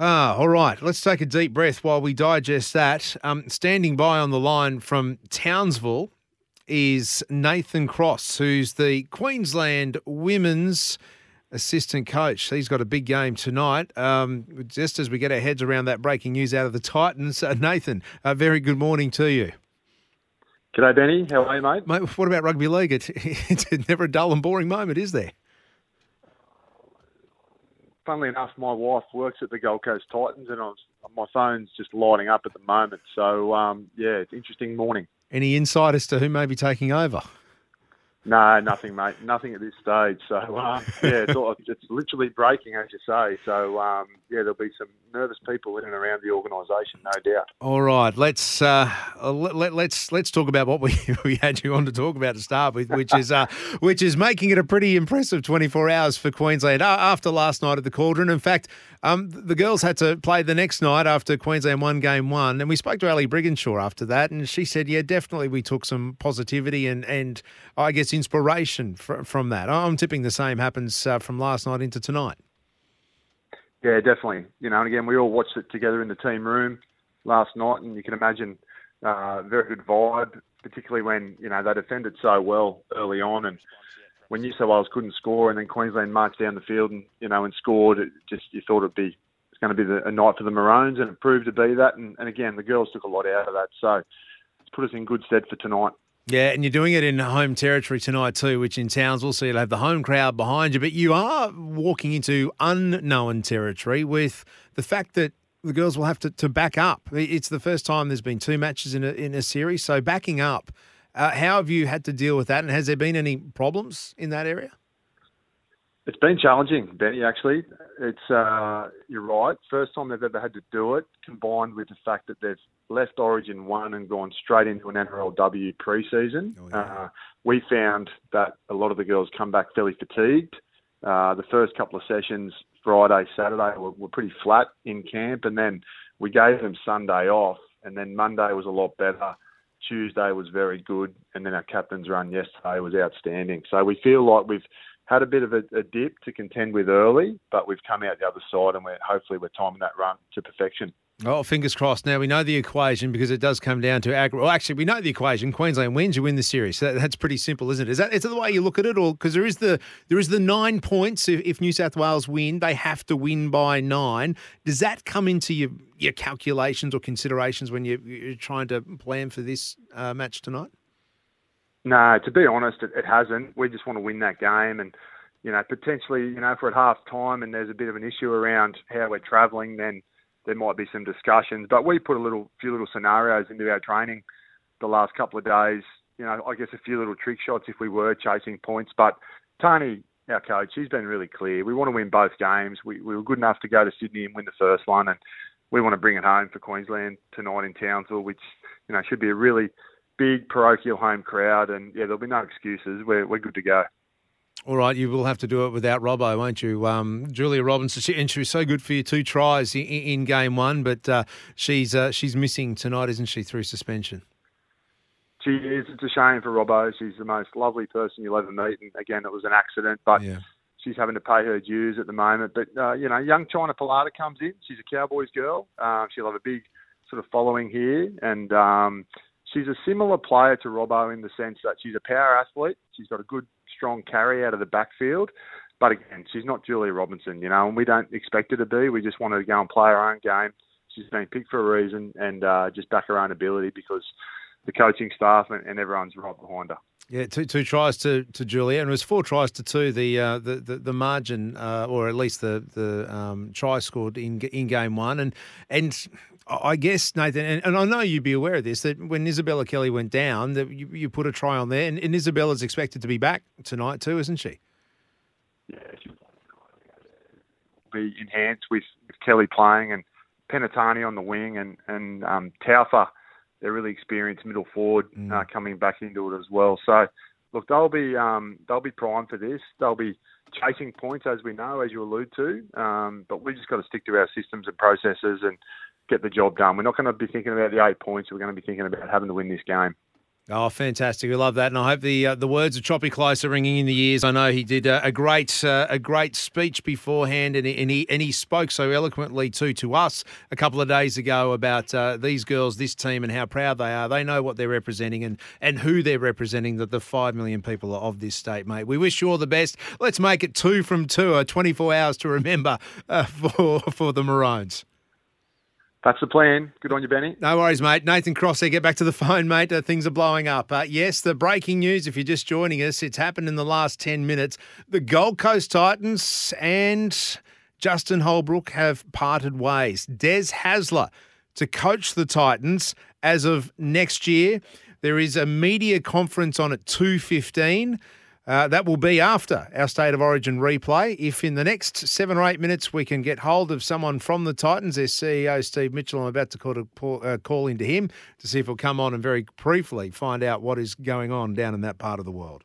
Ah, all right. Let's take a deep breath while we digest that. Um, standing by on the line from Townsville is Nathan Cross, who's the Queensland women's assistant coach. He's got a big game tonight. Um, just as we get our heads around that breaking news out of the Titans, uh, Nathan, a very good morning to you. G'day, Benny. How are you, mate? Mate, what about rugby league? It, it's never a dull and boring moment, is there? Funnily enough, my wife works at the Gold Coast Titans, and I was, my phone's just lighting up at the moment. So um, yeah, it's interesting morning. Any insight as to who may be taking over? No, nothing, mate. Nothing at this stage. So um, yeah, it's, all, it's literally breaking, as you say. So um, yeah, there'll be some nervous people in and around the organisation, no doubt. All right, let's uh, let, let, let's let's talk about what we, we had you on to talk about to start with, which is uh, which is making it a pretty impressive 24 hours for Queensland after last night at the Cauldron. In fact, um, the girls had to play the next night after Queensland won game one, and we spoke to Ali Brigginshaw after that, and she said, "Yeah, definitely, we took some positivity and and I guess inspiration fr- from that. I'm tipping the same happens uh, from last night into tonight." Yeah, definitely. You know, and again, we all watched it together in the team room last night, and you can imagine uh, very good vibe, particularly when you know they defended so well early on, and when New South Wales couldn't score, and then Queensland marched down the field and you know and scored, it just you thought it'd be it's going to be the, a night for the Maroons, and it proved to be that. And, and again, the girls took a lot out of that, so it's put us in good stead for tonight. Yeah, and you're doing it in home territory tonight too, which in Townsville, so you'll have the home crowd behind you. But you are walking into unknown territory with the fact that the girls will have to, to back up. It's the first time there's been two matches in a, in a series, so backing up. Uh, how have you had to deal with that, and has there been any problems in that area? It's been challenging, Benny. Actually, it's uh, you're right. First time they've ever had to do it, combined with the fact that they've left Origin one and gone straight into an NRLW preseason. Oh, yeah. uh, we found that a lot of the girls come back fairly fatigued. Uh, the first couple of sessions, Friday, Saturday, were, were pretty flat in camp, and then we gave them Sunday off, and then Monday was a lot better. Tuesday was very good, and then our captain's run yesterday was outstanding. So we feel like we've had a bit of a, a, dip to contend with early, but we've come out the other side and we're hopefully we're timing that run to perfection. Oh, fingers crossed. Now we know the equation because it does come down to aggregate. Well, actually, we know the equation. Queensland wins, you win the series. That, that's pretty simple, isn't it? Is that is that the way you look at it, or because there is the there is the nine points. If, if, New South Wales win, they have to win by nine. Does that come into your your calculations or considerations when you, you're trying to plan for this uh, match tonight? No, to be honest, it, it hasn't. We just want to win that game, and you know, potentially, you know, if we're at half time and there's a bit of an issue around how we're travelling, then there might be some discussions. But we put a little, few little scenarios into our training the last couple of days. You know, I guess a few little trick shots if we were chasing points. But Tony, our coach, he's been really clear. We want to win both games. We, we were good enough to go to Sydney and win the first one, and we want to bring it home for Queensland tonight in Townsville, which you know should be a really big parochial home crowd, and yeah, there'll be no excuses. We're we're good to go. All right, you will have to do it without Robbo, won't you? Um, Julia Robinson, she, and she was so good for you, two tries in, in game one, but uh, she's uh, she's missing tonight, isn't she, through suspension? She is. It's a shame for Robbo. She's the most lovely person you'll ever meet, and again, it was an accident, but yeah. she's having to pay her dues at the moment. But uh, you know, young China Polata comes in. She's a Cowboys girl. Uh, she'll have a big sort of following here, and um, she's a similar player to Robbo in the sense that she's a power athlete. She's got a good, strong carry out of the backfield. But again, she's not Julia Robinson, you know, and we don't expect her to be. We just want her to go and play her own game. She's been picked for a reason and uh, just back her own ability because the coaching staff and, and everyone's right behind her. Yeah, two two tries to, to Julia, and it was four tries to two. The uh, the, the, the margin, uh, or at least the the um, try scored in in game one, and and I guess Nathan, and, and, I know you'd be aware of this that when Isabella Kelly went down, that you, you put a try on there, and, and Isabella's expected to be back tonight too, isn't she? Yeah, she'll be enhanced with, with Kelly playing and Penitani on the wing, and and um, Taufa they're really experienced middle forward mm. uh, coming back into it as well. So, look, they'll be um, they'll be primed for this. They'll be chasing points as we know, as you allude to. Um, but we just got to stick to our systems and processes and get the job done. We're not going to be thinking about the eight points. We're going to be thinking about having to win this game. Oh, fantastic! We love that, and I hope the uh, the words of Choppy Close are ringing in the ears. I know he did uh, a great uh, a great speech beforehand, and he, and he and he spoke so eloquently too to us a couple of days ago about uh, these girls, this team, and how proud they are. They know what they're representing and and who they're representing. That the five million people of this state, mate. We wish you all the best. Let's make it two from two, uh, twenty four hours to remember uh, for for the Maroons. That's the plan. Good on you, Benny. No worries, mate. Nathan Cross here. Get back to the phone, mate. Uh, things are blowing up. Uh, yes, the breaking news, if you're just joining us, it's happened in the last 10 minutes. The Gold Coast Titans and Justin Holbrook have parted ways. Des Hasler to coach the Titans as of next year. There is a media conference on at 2.15. Uh, that will be after our State of Origin replay. If in the next seven or eight minutes we can get hold of someone from the Titans, their CEO, Steve Mitchell, I'm about to call, to, uh, call into him to see if he'll come on and very briefly find out what is going on down in that part of the world.